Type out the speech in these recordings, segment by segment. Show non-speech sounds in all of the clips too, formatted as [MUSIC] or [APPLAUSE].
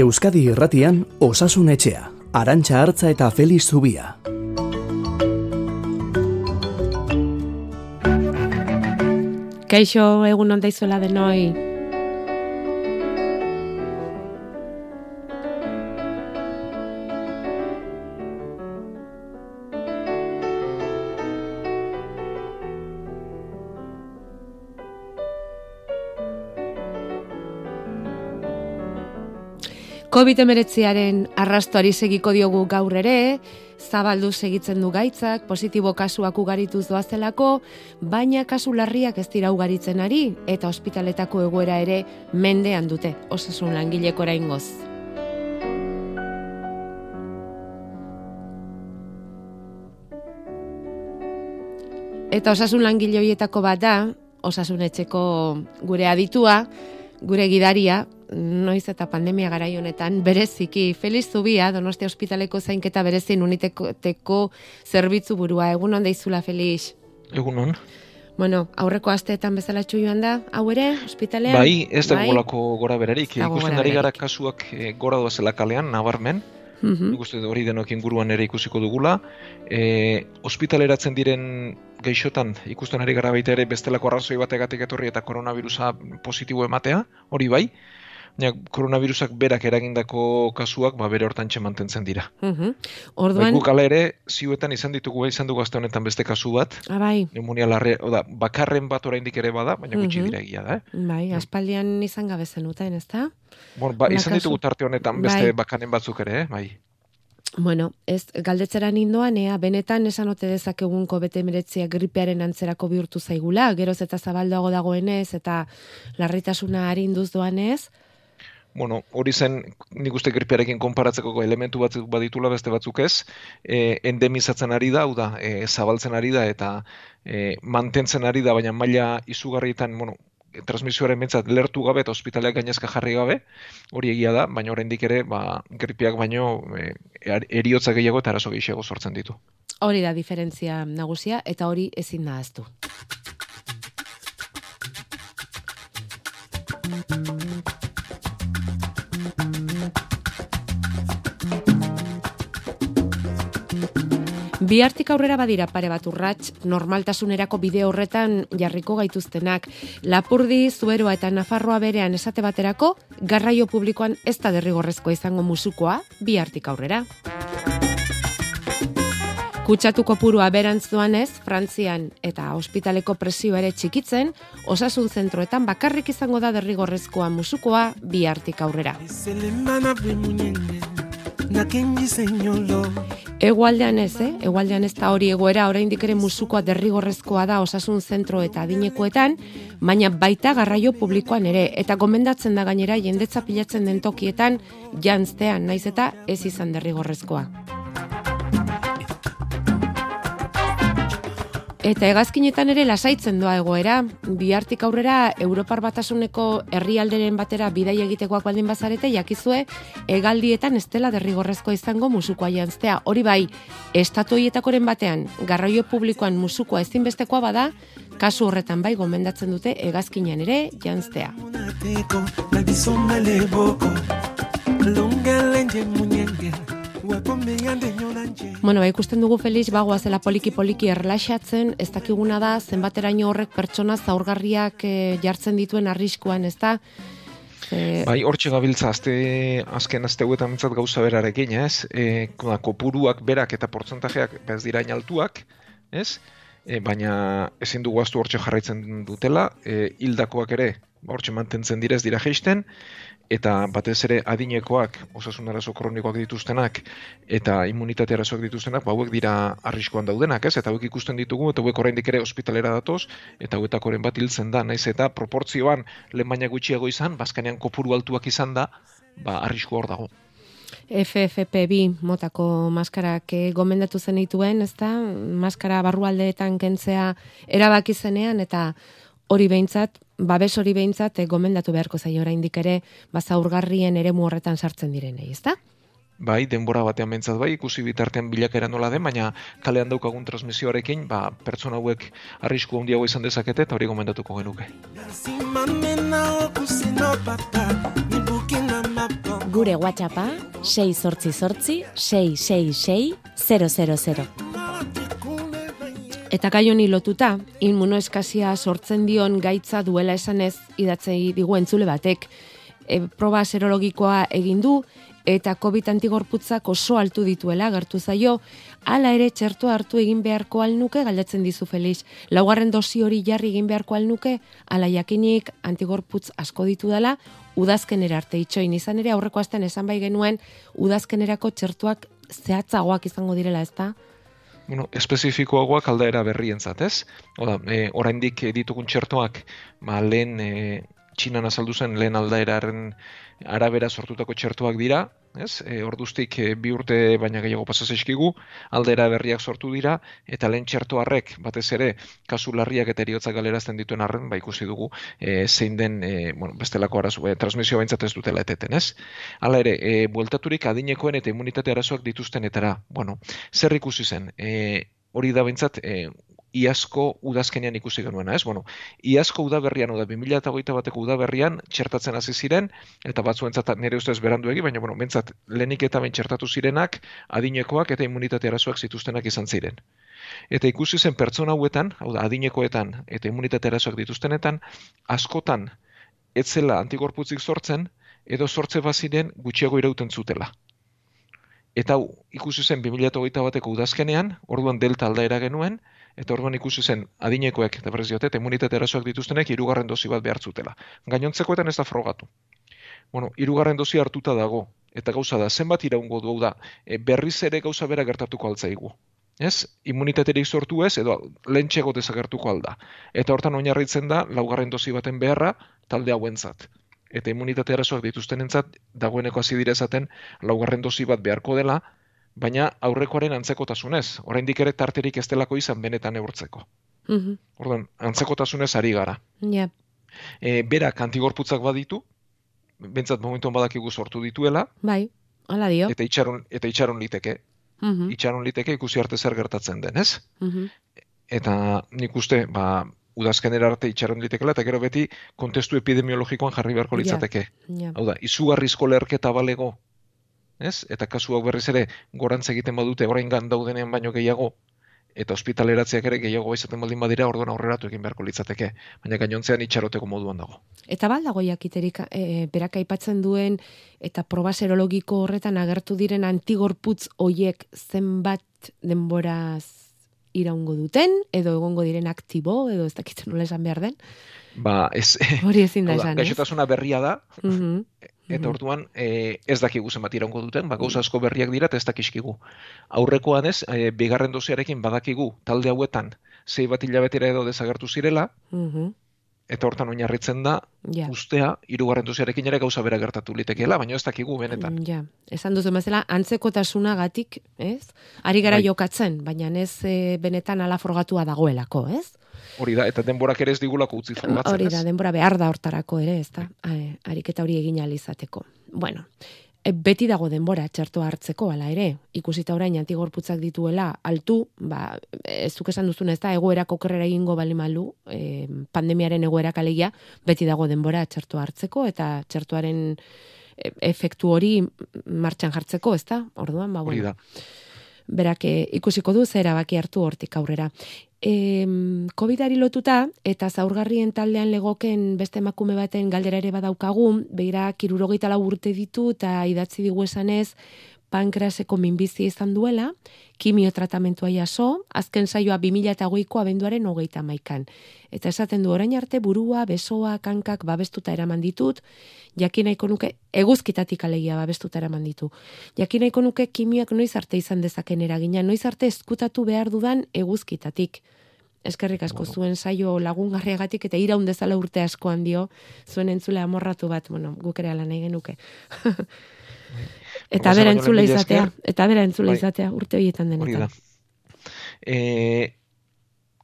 Euskadi Irratian Osasun Etxea, Arantxa Artza eta Feliz Zubia. Kaixo egun on daizuela denoi. COVID-19aren arrastoari segiko diogu gaur ere, zabaldu segitzen du gaitzak, positibo kasuak ugarituz doazelako, baina kasu larriak ez dira ugaritzen ari, eta ospitaletako egoera ere mendean dute, osasun langileko ingoz. Eta osasun langile horietako bat da, osasun etxeko gure aditua, gure gidaria, noiz eta pandemia garai honetan bereziki Feliz Zubia Donostia Ospitaleko zainketa berezin uniteko zerbitzu burua egun on daizula Feliz Egun on Bueno, aurreko asteetan bezala joan da, hau ere, ospitalean? Bai, ez da bai? gora berarik. Ikusten ari gara kasuak e, gora doazela kalean, nabarmen. Mm -hmm. hori denok inguruan ere ikusiko dugula. E, ospitaleratzen diren geixotan ikusten ari gara baita ere bestelako arrazoi bategatik etorri eta koronavirusa positibo ematea, hori bai. Ja, koronavirusak berak eragindako kasuak ba bere hortantxe mantentzen dira. Mhm. Orduan guk ere ziuetan izan ditugu izan dugu aste honetan beste kasu bat. Ah, bai. Pneumonia larre, oda, bakarren bat oraindik ere bada, baina gutxi dira egia da, eh. Bai, aspaldian izan gabe zenuten, ezta? Bueno, ba, izan ditugu tarte honetan beste bai. bakaren batzuk ere, eh, bai. Bueno, ez galdetzeran indoan, ea, benetan esan ote bete meretzia gripearen antzerako bihurtu zaigula, geroz eta zabaldoago dagoenez, eta larritasuna harinduz doanez, bueno, hori zen nik uste gripearekin konparatzeko elementu batzuk baditula beste batzuk ez, e, endemizatzen ari da, da, e, zabaltzen ari da eta e, mantentzen ari da, baina maila izugarrietan, bueno, transmisioaren mentzat lertu gabe eta ospitaleak gainezka jarri gabe, hori egia da, baina oraindik ere, ba, gripeak baino e, eriotza gehiago eta arazo gehiago sortzen ditu. Hori da diferentzia nagusia eta hori ezin nahaztu. Bihartik aurrera badira pare bat urrats, normaltasunerako bide horretan jarriko gaituztenak. Lapurdi, Zueroa eta Nafarroa berean esate baterako, garraio publikoan ez da derrigorrezko izango musukoa, bihartik aurrera. Kutsatuko purua berantz ez, Frantzian eta ospitaleko presio ere txikitzen, osasun zentroetan bakarrik izango da derrigorrezkoa musukoa bihartik aurrera. Egualdean ez, eh? Egualdean ez da hori egoera, oraindik ere musukoa derrigorrezkoa da osasun zentro eta adinekoetan, baina baita garraio publikoan ere, eta gomendatzen da gainera jendetza pilatzen den tokietan jantztean, naiz eta ez izan derrigorrezkoa. Eta hegazkinetan ere lasaitzen doa egoera, bihartik aurrera Europar batasuneko herrialderen batera bidai egitekoak baldin bazarete, jakizue, egaldietan estela derrigorrezko izango musukoa jantztea. Hori bai, estatuietakoren batean, garraio publikoan musukoa ezinbestekoa bada, kasu horretan bai gomendatzen dute hegazkinean ere jantztea. Bueno, ba, ikusten dugu Felix bagoa zela poliki poliki erlaxatzen, ez dakiguna da zenbateraino horrek pertsona zaurgarriak e, jartzen dituen arriskuan, ez da? E... Bai, hortxe gabiltza azte, azken azte huetan gauza berarekin, ez? E, kopuruak berak eta portzentajeak bez dira altuak, ez? E, baina ezin dugu aztu hortxe jarraitzen dutela, e, hildakoak ere hortxe mantentzen direz dira geisten, eta batez ere adinekoak, osasun arazo kronikoak dituztenak, eta immunitate arazoak dituztenak, ba, hauek dira arriskoan daudenak, ez? Eta hauek ikusten ditugu, eta hauek oraindik ere ospitalera datoz, eta hauetakoren bat hiltzen da, naiz eta proportzioan lehen baina gutxiago izan, bazkanean kopuru altuak izan da, ba, arrisko hor dago. FFP2 motako maskarak eh, gomendatu zen dituen, ezta? Maskara barrualdeetan kentzea erabaki zenean eta hori behintzat babes hori behintzat e, gomendatu beharko zaio oraindik ere bazaurgarrien eremu horretan sartzen direnei, ezta? Bai, denbora batean mentzat bai, ikusi bitartean bilakera nola den, baina kalean daukagun transmisioarekin, ba, pertsona hauek arrisku handiago izan dezakete eta hori gomendatuko genuke. Gure WhatsAppa 6 sortzi sortzi 666 000. Eta gai honi lotuta, inmunoeskazia sortzen dion gaitza duela esanez idatzei digu entzule batek. E, proba serologikoa egin du eta COVID antigorputzak oso altu dituela gertu zaio, hala ere txertu hartu egin beharko alnuke galdetzen dizu Felix. Laugarren dosi hori jarri egin beharko alnuke, hala jakinik antigorputz asko ditu dela, udazkenera arte itxoin izan ere aurreko astean esan bai genuen udazkenerako txertuak zehatzagoak izango direla, ezta? Bueno, espezifikoagoak aldaera berrientzat, ez? Oda, e, oraindik ditugun txertoak, ma lehen e, txinan azaldu zen lehen aldaeraren arabera sortutako txertuak dira, ez? E, orduztik e, bi urte baina gehiago pasa zaizkigu, aldera berriak sortu dira eta lehen txertuarrek batez ere kasu larriak eta eriotzak galerazten dituen arren, ba ikusi dugu e, zein den, e, bueno, bestelako arazo, e, transmisio baintzat ez dutela eteten, ez? Hala ere, e, bueltaturik adinekoen eta immunitate arazoak dituztenetara, bueno, zer ikusi zen? E, hori da baintzat, e, iazko udazkenean ikusi genuena, ez? Bueno, iazko udaberrian, oda 2008 bateko udaberrian, txertatzen hasi ziren, eta batzuentzat nire ustez berandu egi, baina, bueno, mentzat, lehenik eta ben txertatu zirenak, adinekoak eta immunitate arazoak zituztenak izan ziren. Eta ikusi zen pertsona hauetan, hau da, adinekoetan eta immunitate arazoak dituztenetan, askotan, etzela antigorputzik sortzen, edo sortze baziren gutxiago irauten zutela. Eta hau, ikusi zen 2008 bateko udazkenean, orduan delta aldaera genuen, eta orduan ikusi zen adinekoek eta berriz diote imunitate erasoak dituztenek hirugarren dosi bat behar zutela. Gainontzekoetan ez da frogatu. Bueno, hirugarren dosi hartuta dago eta gauza da zenbat iraungo du da e, berriz ere gauza bera gertatuko altzaigu. Ez? Immunitaterik sortu ez edo lentxego desagertuko alda. Eta hortan oinarritzen da laugarren dosi baten beharra talde hauentzat. Eta immunitate erasoak dituztenentzat dagoeneko hasi dire esaten laugarren dosi bat beharko dela, baina aurrekoaren antzekotasunez, oraindik ere tarterik ez delako izan benetan eurtzeko. Mm -hmm. Orduan, antzekotasunez ari gara. Yeah. E, berak antigorputzak baditu, bentsat momentuan badakigu sortu dituela. Bai, hala dio. Eta itxaron, eta itxaron liteke. Mm Itxaron liteke ikusi arte zer gertatzen den, ez? Mm Eta nik uste, ba, udazkenera arte itxaron litekela, eta gero beti kontestu epidemiologikoan jarri beharko litzateke. Yeah. Hau da, izugarrizko lerketa balego ez? Eta kasu hau berriz ere gorantz egiten badute oraingan daudenean baino gehiago eta ospitaleratzeak ere gehiago izaten baldin badira orduan aurreratu egin beharko litzateke, baina gainontzean itxaroteko moduan dago. Eta bal dago jakiterik e, berak aipatzen duen eta proba serologiko horretan agertu diren antigorputz hoiek zenbat denboraz iraungo duten? Edo egongo diren aktibo? Edo ez dakiten nola esan behar den? Ba, ez... Hori ezin da [LAUGHS] esan, Gaixotasuna berria da, mm Eta orduan e, ez dakigu zenbat iraungo duten, ba gauza asko berriak dira eta ez dakiskigu. Aurrekoan ez, e, bigarren dosiarekin badakigu talde hauetan sei bat hilabetera edo desagertu zirela. Mm Eta hortan oinarritzen da ja. ustea hirugarren dosiarekin ere gauza bera gertatu litekeela, baina ez dakigu benetan. Ja, esan duzu bezala antzekotasunagatik, ez? Ari gara bai. jokatzen, baina ez e, benetan ala forgatua dagoelako, ez? Hori da, eta denborak ere ez digulako utzi formatzen, Hori da, denbora behar da hortarako ere, ez da, ariketa hori egin alizateko. Bueno, e, beti dago denbora txertoa hartzeko, ala ere, ikusita orain antigorputzak dituela, altu, ba, ez duk esan duzun ez da, egoerak okerrera egingo bali malu, e, pandemiaren egoerak alegia, beti dago denbora txertoa hartzeko, eta txertoaren e, efektu hori martxan jartzeko, ez da, orduan, ba, bueno. Berak e, ikusiko du zera baki hartu hortik aurrera e, COVID-ari lotuta eta zaurgarrien taldean legoken beste emakume baten galdera ere badaukagu, beira kirurogeita lau urte ditu eta idatzi digu esanez pankraseko minbizi izan duela, kimio tratamentua jaso, azken saioa 2008ko abenduaren hogeita maikan. Eta esaten du orain arte burua, besoa, kankak babestuta eraman ditut, jakin nahiko nuke, eguzkitatik alegia babestuta eraman ditu. Jakin nahiko nuke kimioak noiz arte izan dezaken eragina, noiz arte eskutatu behar dudan eguzkitatik. Eskerrik asko zuen saio lagungarriagatik eta iraun dezala urte askoan dio, zuen entzule amorratu bat, bueno, guk ere ala nahi genuke. [LAUGHS] eta bera entzule izatea, eta bera entzule izatea urte horietan denetan. E,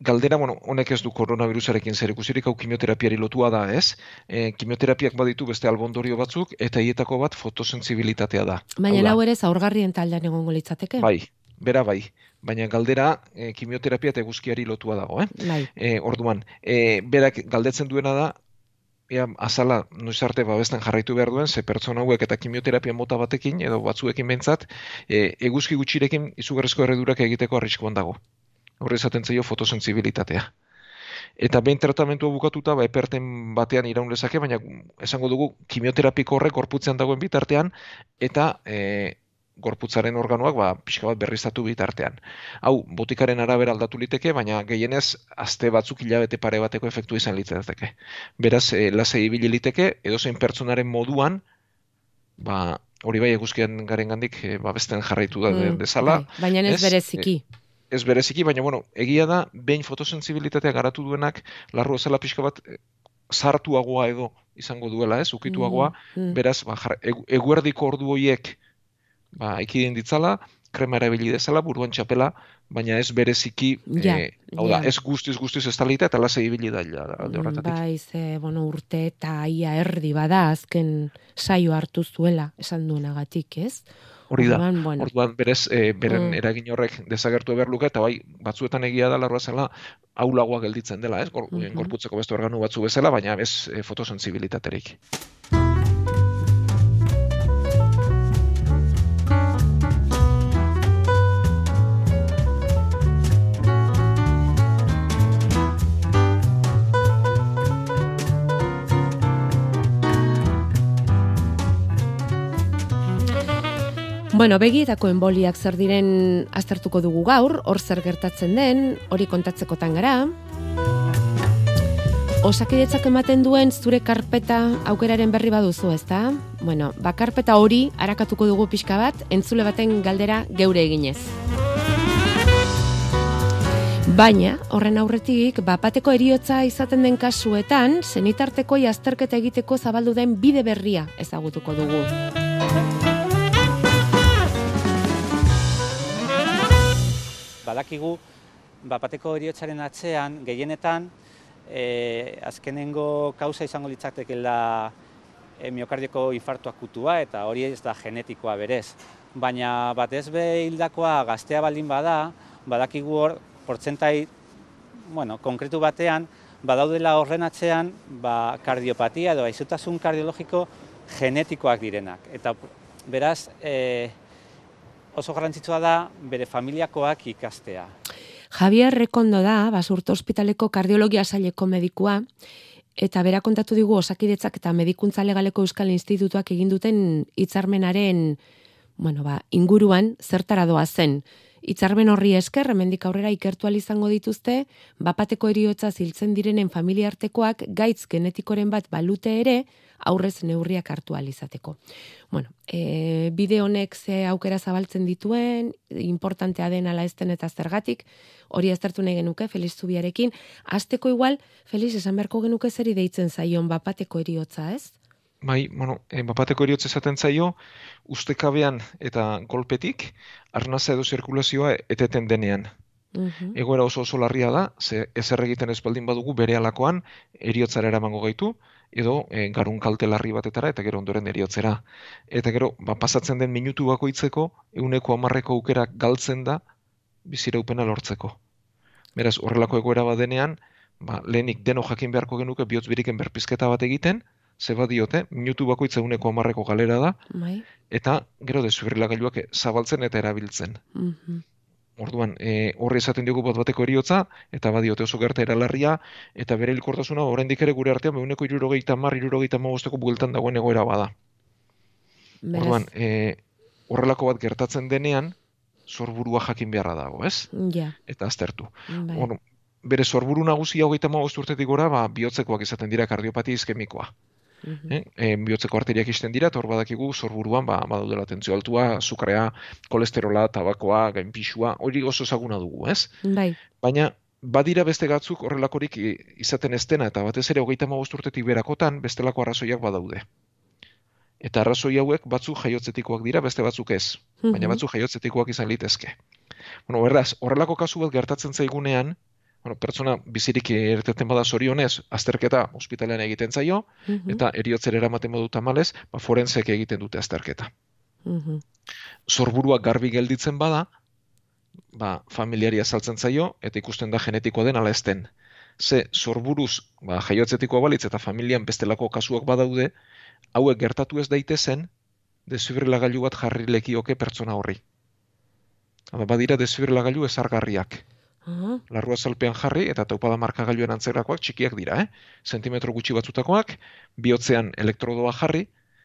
galdera, bueno, honek ez du koronavirusarekin zer ikusirik, hau kimioterapiari lotua da, ez? E, kimioterapiak baditu beste albondorio batzuk, eta hietako bat fotosensibilitatea da. Baina hau ere zaurgarrien taldean egongo litzateke? Bai, bera bai. Baina galdera e, kimioterapia eta eguzkiari lotua dago, eh? Bai. E, orduan, e, berak galdetzen duena da, ea, azala, noiz arte babesten jarraitu behar duen, ze pertsona hauek eta kimioterapia mota batekin, edo batzuekin behintzat, e, eguzki gutxirekin izugarrizko erredurak egiteko arriskoan dago. Horre izaten zaio fotosensibilitatea. Eta behin tratamentua bukatuta, ba, eperten batean iraun lezake, baina esango dugu kimioterapiko horrek gorputzean dagoen bitartean, eta e, gorputzaren organoak ba, pixka bat berriztatu bitartean. Hau, botikaren arabera aldatu liteke, baina gehienez azte batzuk hilabete pare bateko efektu izan litzateke. Beraz, e, lasei ibili liteke, edo zein pertsonaren moduan, ba, hori bai eguzkian garen gandik, e, ba, besten jarraitu da mm, bezala. Bai, baina ez, bereziki. E, ez bereziki, baina bueno, egia da, behin fotosensibilitatea garatu duenak, larru ezala pixka bat, sartuagoa edo izango duela, ez, ukituagoa, mm, mm. beraz, ba, eguerdiko ordu hoiek, ba, ekidin ditzala, krema erabili dezala, buruan txapela, baina ez bereziki, ja, e, hau da, ez guztiz guztiz ez talita, eta lasei ibili da, alde horretatik. Bai, ze, bueno, urte eta ia erdi bada, azken saio hartu zuela, esan duenagatik, ez? Hori da, bueno. orduan berez, e, beren mm. eragin horrek dezagertu eber luke, eta bai, batzuetan egia da, larroa zela, aulagoa gelditzen dela, ez? Gor, mm Gorputzeko beste organu batzu bezala, baina ez e, fotosensibilitaterik. Bueno, begietako enboliak zer diren aztertuko dugu gaur, hor zer gertatzen den, hori kontatzekotan gara. Osakidetzak ematen duen zure karpeta aukeraren berri baduzu, ezta? Bueno, ba karpeta hori arakatuko dugu pixka bat, entzule baten galdera geure eginez. Baina, horren aurretik, bapateko eriotza izaten den kasuetan, zenitarteko azterketa egiteko zabaldu den bide berria ezagutuko dugu. Badakigu bapateko eriotzaren atzean gehienetan e, azkenengo kauza izango litzatekeela e, miokardioko infartu akutua eta hori ez da genetikoa berez. Baina batez be hildakoa gaztea baldin bada, badakigu hor portzentai bueno, konkretu batean badaudela horren atzean ba, kardiopatia edo aizutasun kardiologiko genetikoak direnak. Eta beraz, e, oso garrantzitsua da bere familiakoak ikastea. Javier Rekondo da, basurto ospitaleko kardiologia saileko medikua, eta bera kontatu digu osakidetzak eta medikuntza legaleko euskal institutuak eginduten hitzarmenaren bueno, ba, inguruan zertara doa zen. Itzarmen horri esker, hemendik aurrera ikertu izango dituzte, bapateko eriotza ziltzen direnen familiartekoak gaitz genetikoren bat balute ere, aurrez neurriak hartu alizateko. Bueno, e, bide honek ze aukera zabaltzen dituen, importantea den ala ezten eta zergatik, hori aztertu nahi genuke, Feliz Zubiarekin. Azteko igual, Feliz, esan beharko genuke zeri deitzen zaion bapateko eriotza, ez? Bai, bueno, e, bapateko eriotza esaten zaio, ustekabean eta golpetik, arnaza edo zirkulazioa eteten denean. -hmm. Egoera oso oso larria da, ze ezer egiten ez baldin badugu bere alakoan eriotzara eramango gaitu, edo e, garun kalte larri batetara eta gero ondoren eriotzera. Eta gero, ba, pasatzen den minutu bakoitzeko, euneko amarreko aukerak galtzen da, biziraupena lortzeko. Beraz, horrelako egoera badenean, ba, lehenik deno jakin beharko genuke bihotz biriken berpizketa bat egiten, zeba diote, minutu bakoitza uneko amarreko galera da, bai. eta gero dezubrila gailuak zabaltzen eta erabiltzen. Mm Orduan, e, horri esaten diogu bat bateko eriotza, eta badiote oso gerta eralarria, eta bere hilkortasuna oraindik ere gure artean, behuneko irurogeita mar, irurogeita magosteko bueltan dagoen egoera bada. Orduan, e, horrelako bat gertatzen denean, sorburua jakin beharra dago, ez? Ja. Eta aztertu. Bai. Orduan, bere sorburu nagusia hogeita magost urtetik gora, ba, bihotzekoak izaten dira kardiopatia iskemikoa. -hmm. eh? e, bihotzeko arteriak izten dira, eta hor badakigu zorburuan ba, badaudela tentzio altua, azukarea, kolesterola, tabakoa, gainpixua, hori oso ezaguna dugu, ez? Bai. Baina, badira beste gatzuk horrelakorik izaten ez dena, eta batez ere hogeita urtetik berakotan, bestelako arrazoiak badaude. Eta arrazoi hauek batzuk jaiotzetikoak dira, beste batzuk ez. Baina mhm. batzuk jaiotzetikoak izan litezke. Bueno, beraz, horrelako kasu bat gertatzen zaigunean, bueno, pertsona bizirik erteten bada zorionez, azterketa ospitalean egiten zaio, mhm. eta eriotzer eramaten modu tamalez, ba, forensek egiten dute azterketa. Mm Zorburua garbi gelditzen bada, ba, familiaria saltzen zaio, eta ikusten da genetikoa den ala esten. ze sorburuz ba, jaiotzetikoa balitz eta familian bestelako kasuak badaude, hauek gertatu ez daitezen, desfibrilagailu bat jarri lekioke pertsona horri. Hada, badira desfibrilagailu ezargarriak. Ah, Larrua zalpean jarri eta taupada markagailuen antzerakoak txikiak dira, eh? Zentimetro gutxi batzutakoak, bihotzean elektrodoa jarri,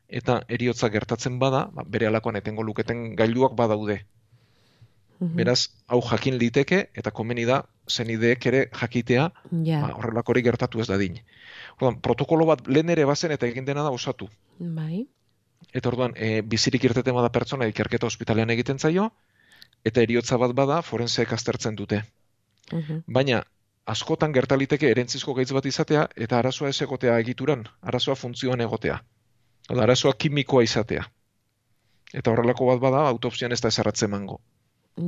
eta eriotza gertatzen bada, ba, bere alakoan etengo luketen gailuak badaude. mhm. Beraz, hau jakin liteke, eta komeni da, zenideek ere jakitea, Ja, ba, horrelakori gertatu ez dadin. Orduan, protokolo bat lehen ere bazen eta egin dena da osatu. bai. Eta orduan, e, bizirik irteten bada pertsona ikerketa ospitalean egiten zaio, eta eriotza bat bada forenseek aztertzen dute. Mhm. Baina, askotan gertaliteke erentzizko gaitz bat izatea, eta arazoa ez egotea egituran, arazoa funtzioan egotea. Oda, arazoa kimikoa izatea. Eta horrelako bat bada, autopsian ez da ezarratzen emango.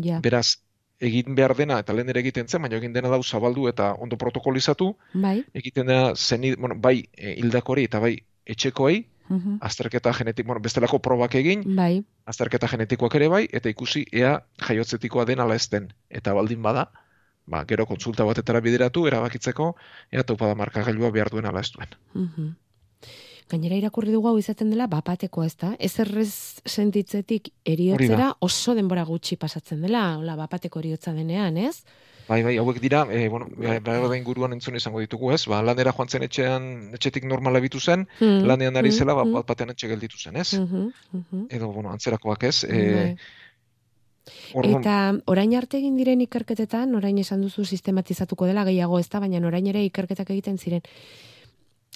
Ja, Beraz, egin behar dena, eta lehen ere egiten zen, baina egin dena dau zabaldu eta ondo protokolizatu, bai. egiten dena zeni, bueno, bai e, hildakori eta bai etxekoei, mhm. azterketa genetik, bueno, bestelako probak egin, Bai, azterketa genetikoak ere bai, eta ikusi ea jaiotzetikoa den ala ez den. Eta baldin bada, ba, gero kontsulta batetara bideratu, erabakitzeko, ea taupada markagailua behar duen ala ez duen. Mhm. Gainera irakurri dugu hau izaten dela bapatekoa, ez da? Ez errez sentitzetik eriotzera oso denbora gutxi pasatzen dela, hola, bapateko eriotza denean, ez? Bai, bai, hauek dira, e, bueno, da inguruan entzun izango ditugu, ez? Ba, lanera joan zen etxean, etxetik normala bitu zen, Hmm, lanean ari hmm, zela, hmm, bat batean etxe gelditu zen, ez? mhm, mhm. Edo, bueno, antzerakoak ez. Bai. E, orduan, Eta orain arte egin diren ikerketetan, orain esan duzu sistematizatuko dela gehiago ez da, baina orain ere ikerketak egiten ziren.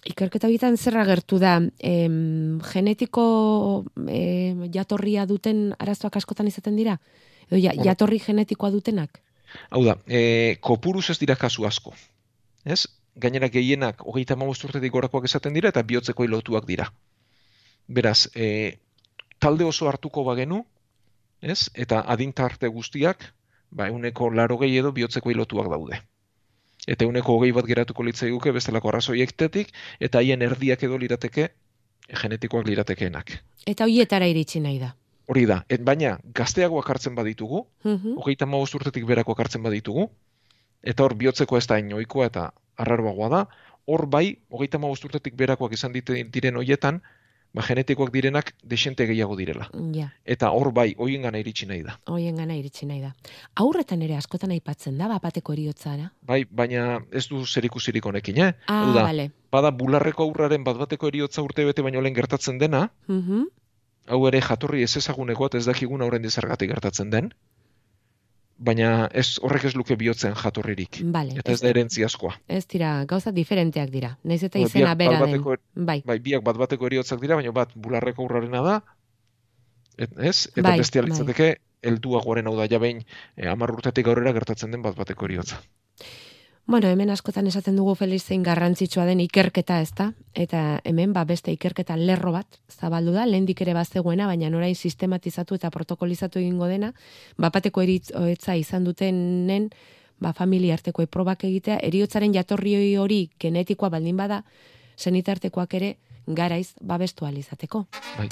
Ikerketa horietan zer agertu da, em, genetiko em, jatorria duten arazoak askotan izaten dira? Edo ja, jatorri genetikoa dutenak? Hau da, e, kopuruz ez dira kasu asko. Ez? Gainera gehienak hogeita hamabost urtetik gorakoak esaten dira eta bihotzeko lotuak dira. Beraz, e, talde oso hartuko bagenu, ez? Eta adintarte guztiak, ba, euneko laro gehi edo bihotzeko lotuak daude. Eta euneko hogei bat geratuko litzaiguke bestelako arrazoiektetik, eta haien erdiak edo lirateke genetikoak liratekeenak. Eta hoietara iritsi nahi da. Hori da, et, baina gazteagoak hartzen baditugu, Mhm. hogeita hamabost urtetik berakoak hartzen baditugu, eta hor bihotzeko ez da inoikoa eta arraroagoa da, hor bai, hogeita hamabost urtetik berakoak izan diren hoietan, ba, genetikoak direnak desente gehiago direla. Ja, Eta hor bai, hoien gana iritsi nahi da. hoien gana iritsi nahi da. Aurretan ere askotan aipatzen da, bapateko eriotzara. Bai, baina ez du zerikusirik honekin, eh? Ah, da, bale. bada bularreko aurraren bat bateko eriotza urte bete baino lehen gertatzen dena, Mhm. hau ere jatorri ez ezagunekoa eta ez dakigun horren dizergatik gertatzen den, baina ez horrek ez luke bihotzen jatorririk. Bale. Eta ez da erentziazkoa. Ez dira, gauza diferenteak dira. Naiz eta Bai, izena biak bera den. bat-bateko- Bai, Bai, biak bat bateko eriotzak dira, baina bat bularreko urrarena da, et, ez? Eta Bai, bestia bai. litzateke, helduagoaren hau da ja behin eh, urtetik aurrera gertatzen den bat bateko eriotza. Bueno, hemen askotan esaten dugu Felix zein garrantzitsua den ikerketa, ezta? Eta hemen ba beste ikerketa lerro bat zabaldu da, lehendik ere bazegoena, baina orain sistematizatu eta protokolizatu egingo dena, bapateko eritza izan dutenen ba familia arteko probak egitea, eriotzaren jatorri hori genetikoa baldin bada, senitartekoak ere garaiz babestu ahal izateko. Bai.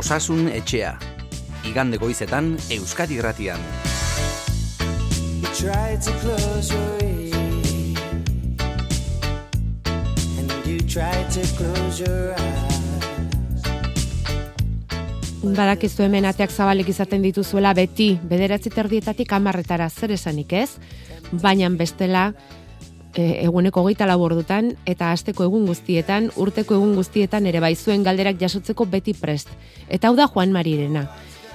Osasun etxea. Igande goizetan Euskadi Gratian. You tried to close your ears, and you tried to close your eyes. Badakizu hemen ateak zabalik izaten dituzuela beti, bederatzi terdietatik amarretara zer esanik ez, baina bestela e, eguneko geita labordutan eta asteko egun guztietan, urteko egun guztietan ere bai zuen galderak jasotzeko beti prest. Eta hau da Juan Marirena.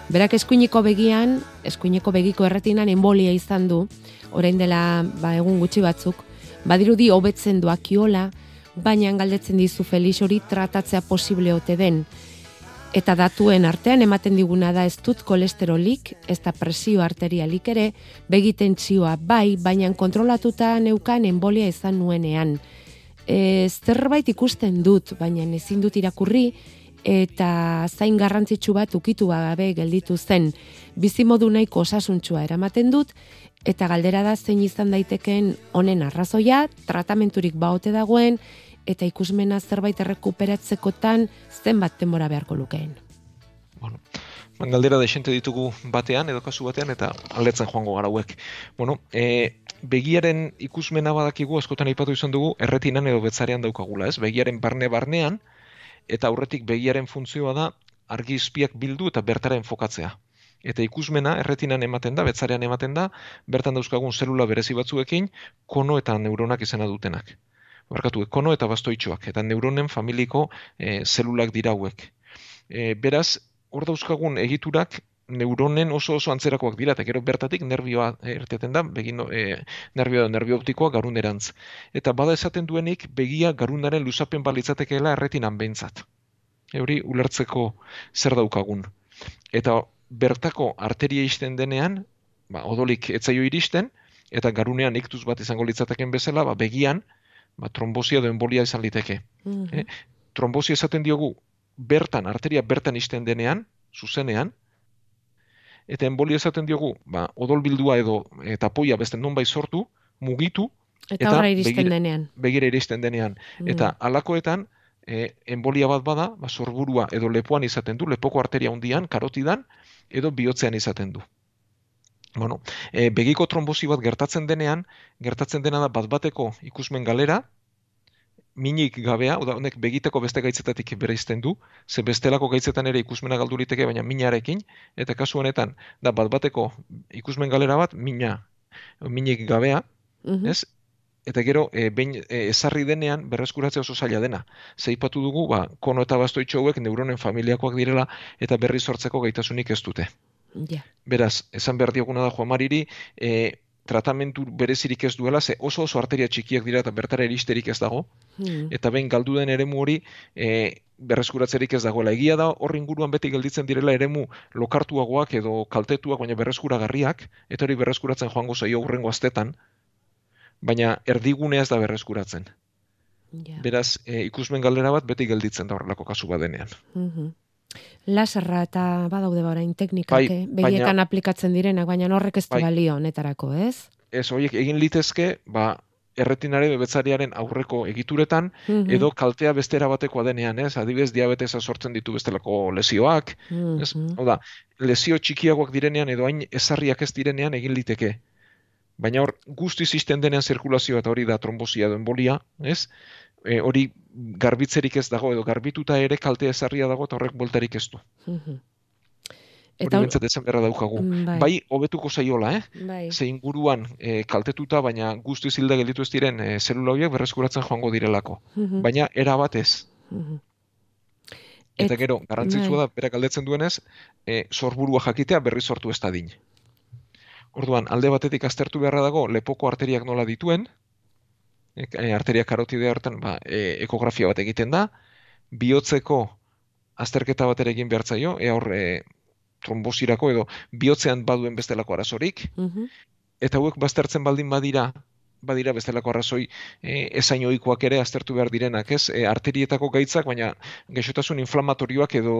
Berak eskuiniko begian, eskuineko begiko erretinan embolia izan du, orain dela ba, egun gutxi batzuk, badirudi hobetzen doakiola, baina galdetzen dizu Felix hori tratatzea posible ote den. Eta datuen artean ematen diguna da ez dut kolesterolik, ez da presio arterialik ere, begiten txioa bai, baina kontrolatuta neukan embolia izan nuenean. E, zerbait ikusten dut, baina ezin dut irakurri, eta zain garrantzitsu bat ukitu gabe gelditu zen. Bizimodu nahiko osasuntsua eramaten dut, eta galdera da zein izan daitekeen honen arrazoia, tratamenturik baote dagoen, eta ikusmena zerbait errekuperatzekotan zenbat denbora beharko lukeen. Bueno, ban, galdera desente ditugu batean, edo kasu batean, eta aldetzen joango gara hauek. Bueno, e, begiaren ikusmena badakigu, askotan aipatu izan dugu, erretinan edo betzarean daukagula, ez? Begiaren barne-barnean, eta aurretik begiaren funtzioa da, argi izpiak bildu eta bertara enfokatzea. Eta ikusmena erretinan ematen da, betzarean ematen da, bertan dauzkagun zelula berezi batzuekin, kono eta neuronak izena dutenak. Barkatu, kono eta bastoitxoak, eta neuronen familiko e, zelulak dira hauek. E, beraz, hor dauzkagun egiturak neuronen oso oso antzerakoak dira, eta gero bertatik nerbioa eh, irteten da, begin, e, nerbioa da, nerbio optikoa garunerantz. Eta bada esaten duenik, begia garunaren luzapen balitzatekeela erretinan behintzat. E, hori ulertzeko zer daukagun. Eta bertako arteria isten denean, ba, odolik etzaio iristen, eta garunean iktuz bat izango litzateken bezala, ba, begian, ba, trombosia edo embolia izan liteke. Mhm. Eh, trombosia esaten diogu bertan, arteria bertan isten denean, zuzenean, eta embolia esaten diogu, ba, odolbildua edo eta poia beste nonbait sortu, mugitu, Eta, Eta iristen begira- denean. begira iristen denean. Mm. Eta alakoetan, e, embolia bat bada, ba, sorburua edo lepoan izaten du, lepoko arteria hundian, karotidan, edo bihotzean izaten du. Bueno, e, begiko trombosi bat gertatzen denean, gertatzen dena da bat bateko ikusmen galera, minik gabea, oda honek begiteko beste gaitzetatik bereizten du, ze bestelako gaitzetan ere ikusmena galdu liteke, baina minarekin, eta kasu honetan, da bat bateko ikusmen galera bat, mina, minik gabea, Mhm. ez? Eta gero, e, behin e, ezarri denean, berreskuratzea oso zaila dena. Zeipatu dugu, ba, kono eta bastoitxo hauek neuronen familiakoak direla eta berri sortzeko gaitasunik ez dute. Ja. Beraz, esan behar dioguna da Juan Mariri, e, tratamentu berezirik ez duela, ze oso oso arteria txikiak dira eta bertara iristerik ez dago, Mhm. eta behin galdu den eremu hori e, berreskuratzerik ez dagoela. Egia da hor inguruan beti gelditzen direla eremu lokartuagoak edo kaltetuak, baina berreskuragarriak, eta hori berreskuratzen joango zaio hurrengo astetan, baina erdigunea ez da berreskuratzen. Ja. Beraz, e, ikusmen galdera bat beti gelditzen da horrelako kasu badenean. Mhm. Laserra eta badaude ba orain teknikak, Bai, eh? begietan aplikatzen direnak, baina horrek ez du Bai. balio honetarako, ez? Ez, horiek egin litezke, ba, erretinare bebetzariaren aurreko egituretan, Mhm. edo kaltea bestera batekoa denean, ez? Adibidez, diabetesa sortzen ditu bestelako lesioak, ez? Mhm. Hau da, lesio txikiagoak direnean edo hain ezarriak ez direnean egin liteke. Baina hor, guztiz izten denean zirkulazioa eta hori da trombosia edo embolia, ez? E, hori garbitzerik ez dago edo garbituta ere kalte ezarria dago eta horrek boltarik ez du. Mhm. Hori Eta hor- bentsat beharra daukagu. Mm, bai. Bai, hobetuko zaiola, eh? bai. Ze inguruan e, kaltetuta, baina guztiz hilda gelditu ez diren e, zelula horiek berreskuratzen joango direlako. Mhm. Baina era batez. Mhm. Eta Et- gero, garrantzitsua bai. da, berak galdetzen duenez, e, sorburua jakitea berri sortu ez dadin. Orduan, alde batetik aztertu beharra dago, lepoko arteriak nola dituen, e, e, arteria karotidea hartan, ba, e, ekografia bat egiten da, bihotzeko azterketa bat ere egin behar zaio, ea hor e, trombosirako edo bihotzean baduen bestelako arazorik, Mhm. eta hauek baztertzen baldin badira, badira bestelako arrazoi e, ezain ohikoak ere aztertu behar direnak, ez? E, arterietako gaitzak, baina gaixotasun inflamatorioak edo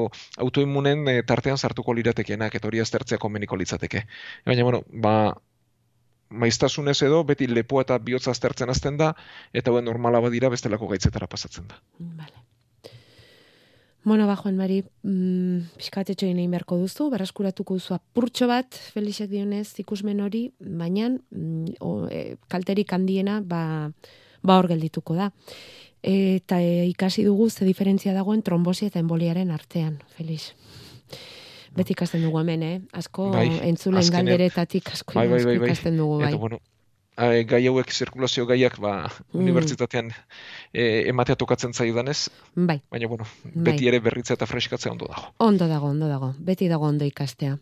autoimmunen e, tartean sartuko liratekenak, eta hori aztertzea komeniko litzateke. Baina, bueno, ba, maiztasunez edo, beti lepoa eta bihotza aztertzen azten da, eta hauen normala badira bestelako gaitzetara pasatzen da. Vale. Bueno, ba, Juan Mari, mm, pixkatetxo egin beharko duzu, berreskuratuko duzu apurtxo bat, Felixek dionez ikusmen hori, baina mm, o, e, kalterik handiena ba, ba hor geldituko da. Eta e, ikasi dugu ze diferentzia dagoen trombosia eta emboliaren artean, Felix. Beti ikasten dugu hemen, eh? Asko Bai, entzulen galderetatik asko, Bai, bai, bai, bai. ikasten dugu, bai. Eta, bueno, e, gai hauek zirkulazio gaiak, ba, Mm. unibertsitatean e, ematea tokatzen zaidanez, bai. baina, bueno, Bai. beti ere berritzea eta freskatzea ondo dago. Ondo dago, ondo dago. Beti dago ondo ikastea.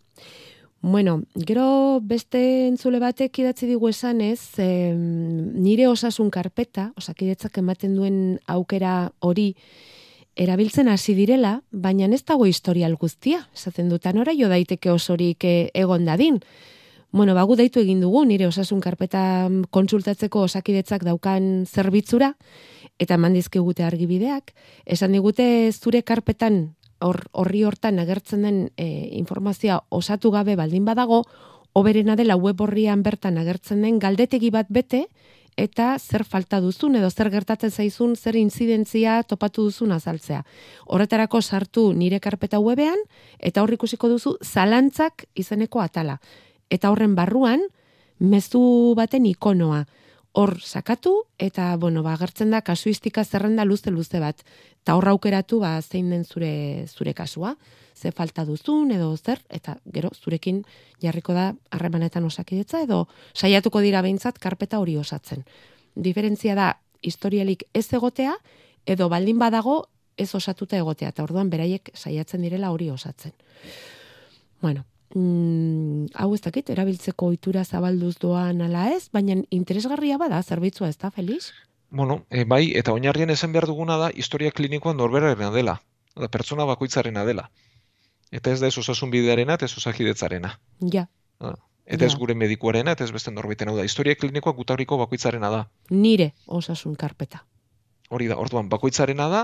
Bueno, gero beste entzule batek idatzi digu esanez, em, nire osasun karpeta, osakidetzak ematen duen aukera hori erabiltzen hasi direla, baina ez dago historial guztia, esaten dutan ora jo daiteke osorik eh, egon dadin. Bueno, bagu deitu egin dugu nire osasun karpeta kontsultatzeko osakidetzak daukan zerbitzura, eta eman dizkigute argibideak, esan digute zure karpetan hor horri hortan agertzen den e, informazioa osatu gabe baldin badago, oberena dela web horrian bertan agertzen den galdetegi bat bete, eta zer falta duzun edo zer gertatzen zaizun zer inzidentzia topatu duzun azaltzea. Horretarako sartu nire karpeta webean eta hor ikusiko duzu zalantzak izeneko atala. Eta horren barruan mezu baten ikonoa. Hor sakatu eta bueno, ba agertzen da kasuistika zerrenda luze luze bat. Eta hor aukeratu ba zein den zure zure kasua, ze falta duzun edo zer eta gero zurekin jarriko da harremanetan osakidetza edo saiatuko dira behintzat karpeta hori osatzen. Diferentzia da historialik ez egotea edo baldin badago ez osatuta egotea eta orduan beraiek saiatzen direla hori osatzen. Bueno, mm, hau ez dakit, erabiltzeko ohitura zabalduz doan ala ez, baina interesgarria bada zerbitzua ez da, Felix? Bueno, e, bai, eta oinarrien esan behar duguna da, historia klinikoan norberarena dela. Da, pertsona bakoitzarena dela. Eta ez da ez osasun bidearena, ez osakidetzarena. Ja, Ah, Eta ez Ja. gure medikuarena, eta ez beste norbiten hau da. Historia klinikoa gutauriko bakoitzarena da. nire osasun karpeta. Hori da, orduan bakoitzarena da,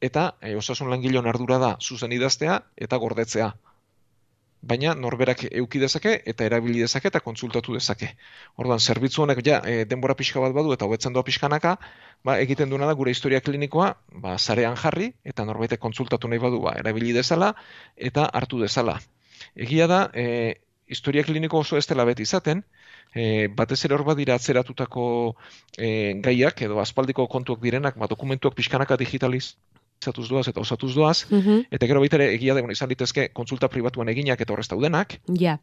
eta e, osasun langileon ardura da zuzen idaztea eta gordetzea. Baina norberak euki dezake eta erabili dezake eta kontsultatu dezake. Orduan, zerbitzu honek ja, e, denbora pixka bat badu eta hobetzen doa pixkanaka, ba, egiten duena da gure historia klinikoa ba, zarean jarri eta norbaitek kontsultatu nahi badu ba, erabili dezala eta hartu dezala. Egia da, e, historia kliniko oso ez dela beti izaten, e, batez ere hor badira atzeratutako e, gaiak edo aspaldiko kontuak direnak, ba, dokumentuak pixkanaka digitalizatuz doaz eta osatuz doaz, Mhm. eta gero baita ere egia da, bueno, izan litezke kontsulta pribatuan eginak eta horrez daudenak, Ja,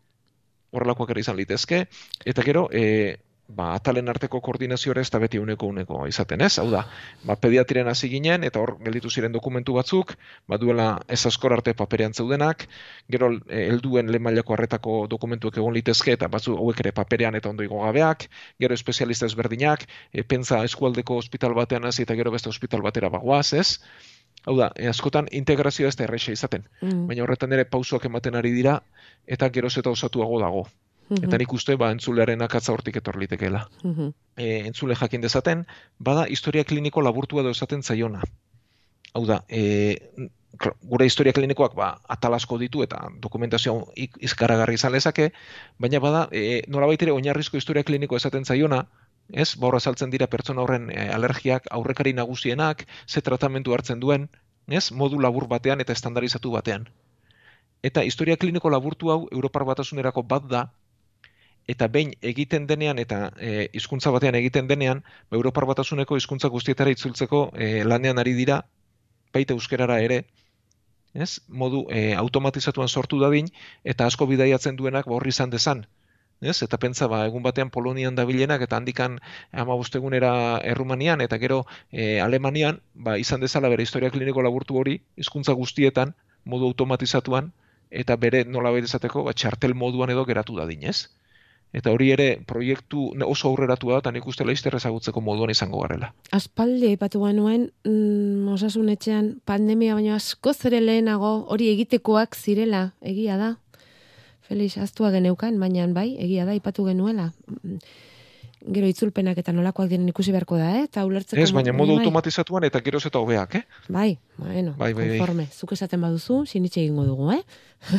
horrelakoak ere izan litezke, eta gero, e, ba, atalen arteko koordinazio ere ez da beti uneko uneko izaten, ez? Hau da, ba, pediatriren hasi ginen, eta hor gelditu ziren dokumentu batzuk, ba, duela ez askor arte paperean zeudenak, gero e, helduen lehen mailako harretako dokumentuak egon litezke, eta batzu hauek ere paperean eta ondo gabeak, gero espezialista ezberdinak, e, pentsa eskualdeko ospital batean hasi eta gero beste ospital batera bagoaz, ez? Hau da, e, askotan integrazioa ez da erresa izaten, mm, baina horretan ere pausoak ematen ari dira, eta geroz eta osatuago dago. mhm, Eta nik uste, ba, entzulearen akatza hortik etor litekeela. mhm. E, entzule jakin dezaten, bada historia kliniko laburtua edo esaten zaiona. Hau da, e, gure historia klinikoak ba, atal asko ditu eta dokumentazio izkaragarri izan lezake, baina bada, e, nolabait ere oinarrizko historia kliniko esaten zaiona, ez, hor azaltzen dira pertsona horren e, alergiak, aurrekari nagusienak, ze tratamendu hartzen duen, ez, modu labur batean eta estandarizatu batean. Eta historia kliniko laburtu hau Europar batasunerako bat da, eta behin egiten denean eta e, hizkuntza batean egiten denean, ba, Europar batasuneko hizkuntza guztietara itzultzeko e, lanean ari dira, baita euskerara ere, ez? Modu e, automatizatuan sortu dadin, eta asko bidaiatzen duenak ba, horri izan dezan. Ez? Eta pentsa, ba, egun batean Polonian dabilenak, eta handikan ama egunera Errumanian, eta gero e, Alemanian, ba, izan dezala bere historia kliniko laburtu hori, hizkuntza guztietan, modu automatizatuan, eta bere nola esateko, ba, txartel moduan edo geratu dadin, ez? Eta hori ere proiektu oso aurreratua da, eta nik uste laizter ezagutzeko moduan izango garela. Aspaldi aipatu genuen mm, osasun etxean pandemia baino askoz ere lehenago hori egitekoak zirela, egia da. Felix aztua geneukan, baina bai, egia da, aipatu genuela. Gero itzulpenak eta nolakoak diren ikusi beharko da, eh? Eta ulertzeko... Ez, baina modu bai, automatizatuan eta geroz eta hobeak, eh? Bai, bueno, Bai, bai, bai. konforme. Zuk esaten baduzu, sinitxe egingo dugu, eh? [LAUGHS]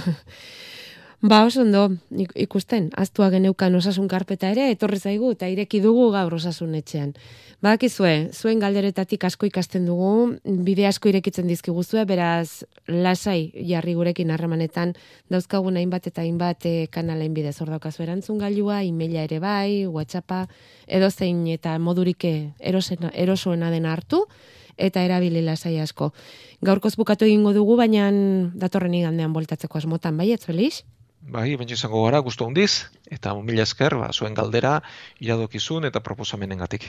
Ba, oso ondo, ik- ikusten, aztua geneukan osasun karpeta ere, etorri zaigu eta ireki dugu gaur osasun etxean. Badakizue, zuen galderetatik asko ikasten dugu, bide asko irekitzen dizkiguzue, beraz, lasai jarri gurekin harremanetan, dauzkagun hainbat eta hainbat eh, kanalen bidez hor daukazu erantzun gailua, emaila ere bai, whatsappa, edo zein eta modurik eh, erosena, erosoena dena hartu, eta erabili lasai asko. Gaurkoz bukatu egingo dugu, baina datorren igandean voltatzeko asmotan, bai, ez Felix? Bai, baina izango gara, guztu handiz, eta mila esker, ba, zuen galdera, iradokizun eta proposamenengatik.